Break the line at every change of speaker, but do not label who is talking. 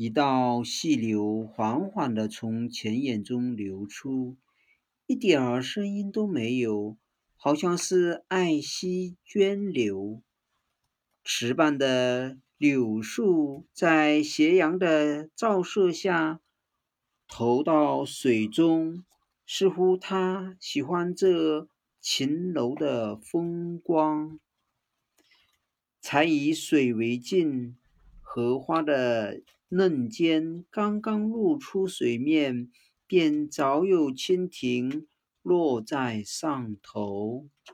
一道细流缓缓地从泉眼中流出，一点儿声音都没有，好像是爱惜涓流。池畔的柳树在斜阳的照射下，投到水中，似乎它喜欢这晴楼的风光。才以水为镜，荷花的。嫩尖刚刚露出水面，便早有蜻蜓落在上头。